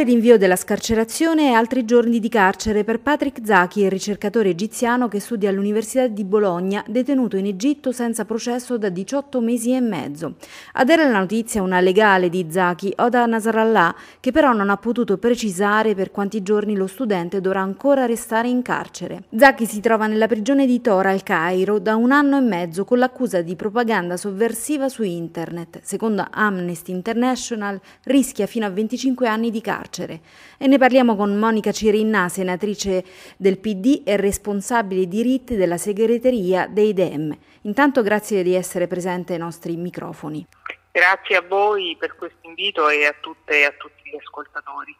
ulteriore rinvio della scarcerazione e altri giorni di carcere per Patrick Zaki, il ricercatore egiziano che studia all'Università di Bologna, detenuto in Egitto senza processo da 18 mesi e mezzo. A la notizia una legale di Zaki, Oda Nasrallah, che però non ha potuto precisare per quanti giorni lo studente dovrà ancora restare in carcere. Zaki si trova nella prigione di Tora al Cairo da un anno e mezzo con l'accusa di propaganda sovversiva su internet. Secondo Amnesty International rischia fino a 25 anni anni di carcere. E ne parliamo con Monica Cirinna, senatrice del PD e responsabile diritti della segreteria dei DEM. Intanto grazie di essere presente ai nostri microfoni. Grazie a voi per questo invito e a tutte e a tutti gli ascoltatori.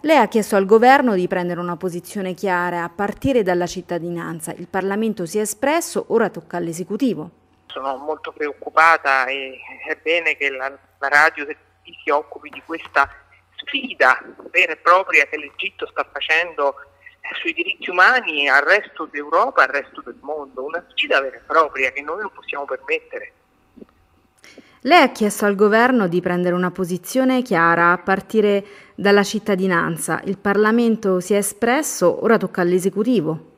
Lei ha chiesto al governo di prendere una posizione chiara a partire dalla cittadinanza. Il Parlamento si è espresso, ora tocca all'esecutivo. Sono molto preoccupata e è bene che la, la radio si occupi di questa sfida vera e propria che l'Egitto sta facendo eh, sui diritti umani al resto d'Europa, al resto del mondo, una sfida vera e propria che noi non possiamo permettere. Lei ha chiesto al governo di prendere una posizione chiara a partire dalla cittadinanza. Il Parlamento si è espresso, ora tocca all'esecutivo.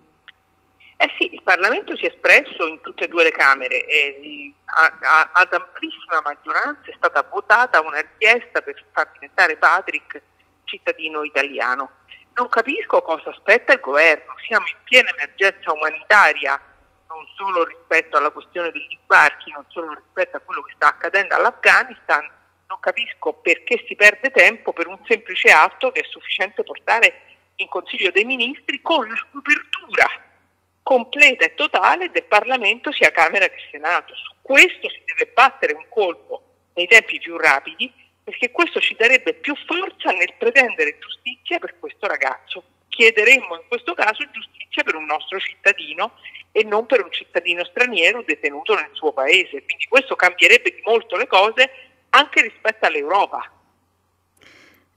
Eh sì, il Parlamento si è espresso in tutte e due le Camere e ad amplissima maggioranza è stata votata una richiesta per far diventare Patrick cittadino italiano. Non capisco cosa aspetta il governo, siamo in piena emergenza umanitaria, non solo rispetto alla questione degli sbarchi, non solo rispetto a quello che sta accadendo all'Afghanistan, non capisco perché si perde tempo per un semplice atto che è sufficiente portare in Consiglio dei Ministri con la copertura completa e totale del Parlamento sia Camera che Senato. Su questo si deve battere un colpo nei tempi più rapidi perché questo ci darebbe più forza nel pretendere giustizia per questo ragazzo. Chiederemmo in questo caso giustizia per un nostro cittadino e non per un cittadino straniero detenuto nel suo paese. Quindi questo cambierebbe di molto le cose anche rispetto all'Europa.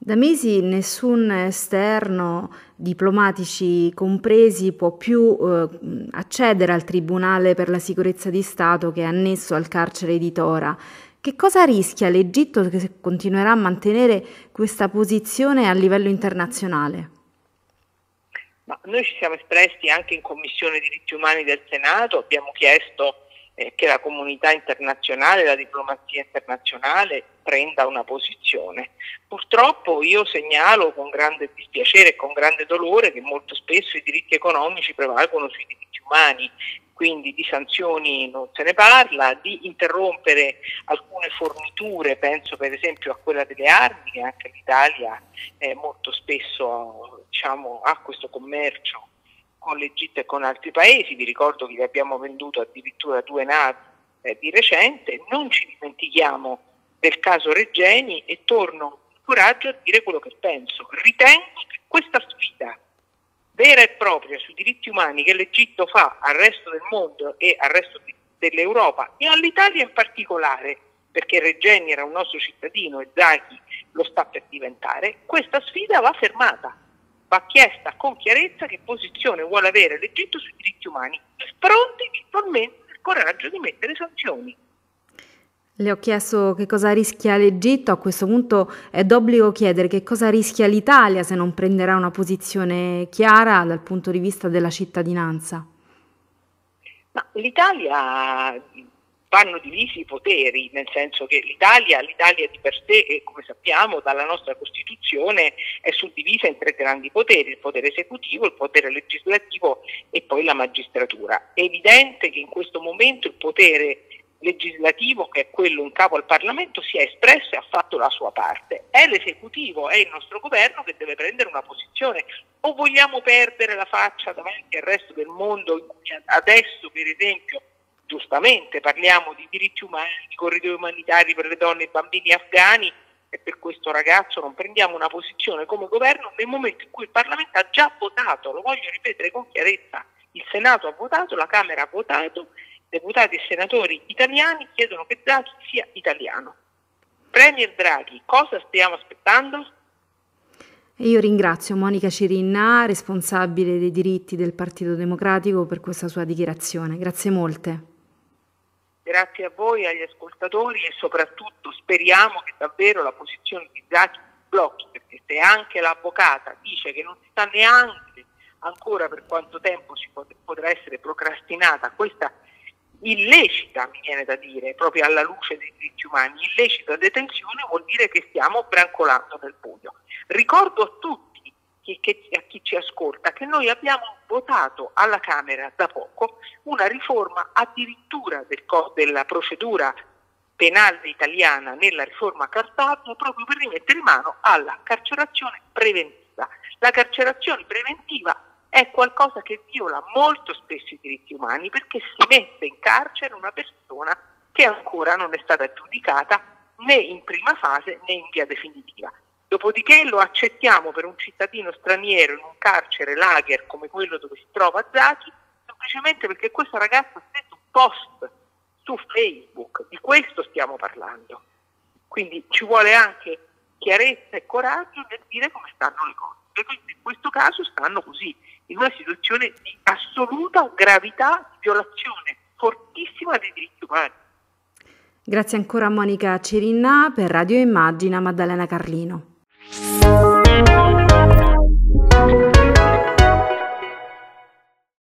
Da mesi nessun esterno, diplomatici compresi, può più eh, accedere al Tribunale per la sicurezza di Stato che è annesso al carcere di Tora. Che cosa rischia l'Egitto se continuerà a mantenere questa posizione a livello internazionale? Ma noi ci siamo espressi anche in Commissione diritti umani del Senato, abbiamo chiesto eh, che la comunità internazionale, la diplomazia internazionale prenda una posizione. Purtroppo io segnalo con grande dispiacere e con grande dolore che molto spesso i diritti economici prevalgono sui diritti umani, quindi di sanzioni non se ne parla, di interrompere alcune forniture, penso per esempio a quella delle armi, che anche l'Italia eh, molto spesso diciamo, ha questo commercio con l'Egitto e con altri paesi, vi ricordo che vi abbiamo venduto addirittura due navi eh, di recente, non ci dimentichiamo del caso Reggeni e torno con coraggio a dire quello che penso. Ritengo che questa sfida vera e propria sui diritti umani che l'Egitto fa al resto del mondo e al resto dell'Europa e all'Italia in particolare, perché Reggeni era un nostro cittadino e Zaki lo sta per diventare, questa sfida va fermata va chiesta con chiarezza che posizione vuole avere l'Egitto sui diritti umani, pronti eventualmente il coraggio di mettere sanzioni. Le ho chiesto che cosa rischia l'Egitto, a questo punto è d'obbligo chiedere che cosa rischia l'Italia se non prenderà una posizione chiara dal punto di vista della cittadinanza. Ma l'Italia vanno divisi i poteri, nel senso che l'Italia, l'Italia di per sé, come sappiamo dalla nostra Costituzione, è suddivisa in tre grandi poteri, il potere esecutivo, il potere legislativo e poi la magistratura. È evidente che in questo momento il potere legislativo, che è quello in capo al Parlamento, si è espresso e ha fatto la sua parte. È l'esecutivo, è il nostro governo che deve prendere una posizione. O vogliamo perdere la faccia davanti al resto del mondo adesso, per esempio, giustamente parliamo di diritti umani, di corridoi umanitari per le donne e i bambini afghani e per questo ragazzo non prendiamo una posizione come governo nel momento in cui il Parlamento ha già votato, lo voglio ripetere con chiarezza, il Senato ha votato, la Camera ha votato, deputati e senatori italiani chiedono che Draghi sia italiano. Premier Draghi, cosa stiamo aspettando? Io ringrazio Monica Cirinna, responsabile dei diritti del Partito Democratico, per questa sua dichiarazione. Grazie molte. Grazie a voi, agli ascoltatori e soprattutto speriamo che davvero la posizione di Zaki blocchi, perché se anche l'avvocata dice che non si sa neanche ancora per quanto tempo si potrà essere procrastinata questa illecita, mi viene da dire, proprio alla luce dei diritti umani, illecita detenzione vuol dire che stiamo brancolando nel buio. Ricordo a tutti, che, che, a chi ci ascolta, che noi abbiamo votato alla Camera da poco una riforma addirittura del, della procedura penale italiana nella riforma Cartabia proprio per rimettere mano alla carcerazione preventiva. La carcerazione preventiva è qualcosa che viola molto spesso i diritti umani perché si mette in carcere una persona che ancora non è stata giudicata né in prima fase né in via definitiva. Dopodiché lo accettiamo per un cittadino straniero in un carcere lager come quello dove si trova Zaki, semplicemente perché questo ragazzo ha scritto un post su Facebook, di questo stiamo parlando. Quindi ci vuole anche chiarezza e coraggio nel dire come stanno le cose. E quindi in questo caso stanno così in una situazione di assoluta gravità, di violazione fortissima dei diritti umani. Grazie ancora Monica Cirinna per Radio Immagina Maddalena Carlino.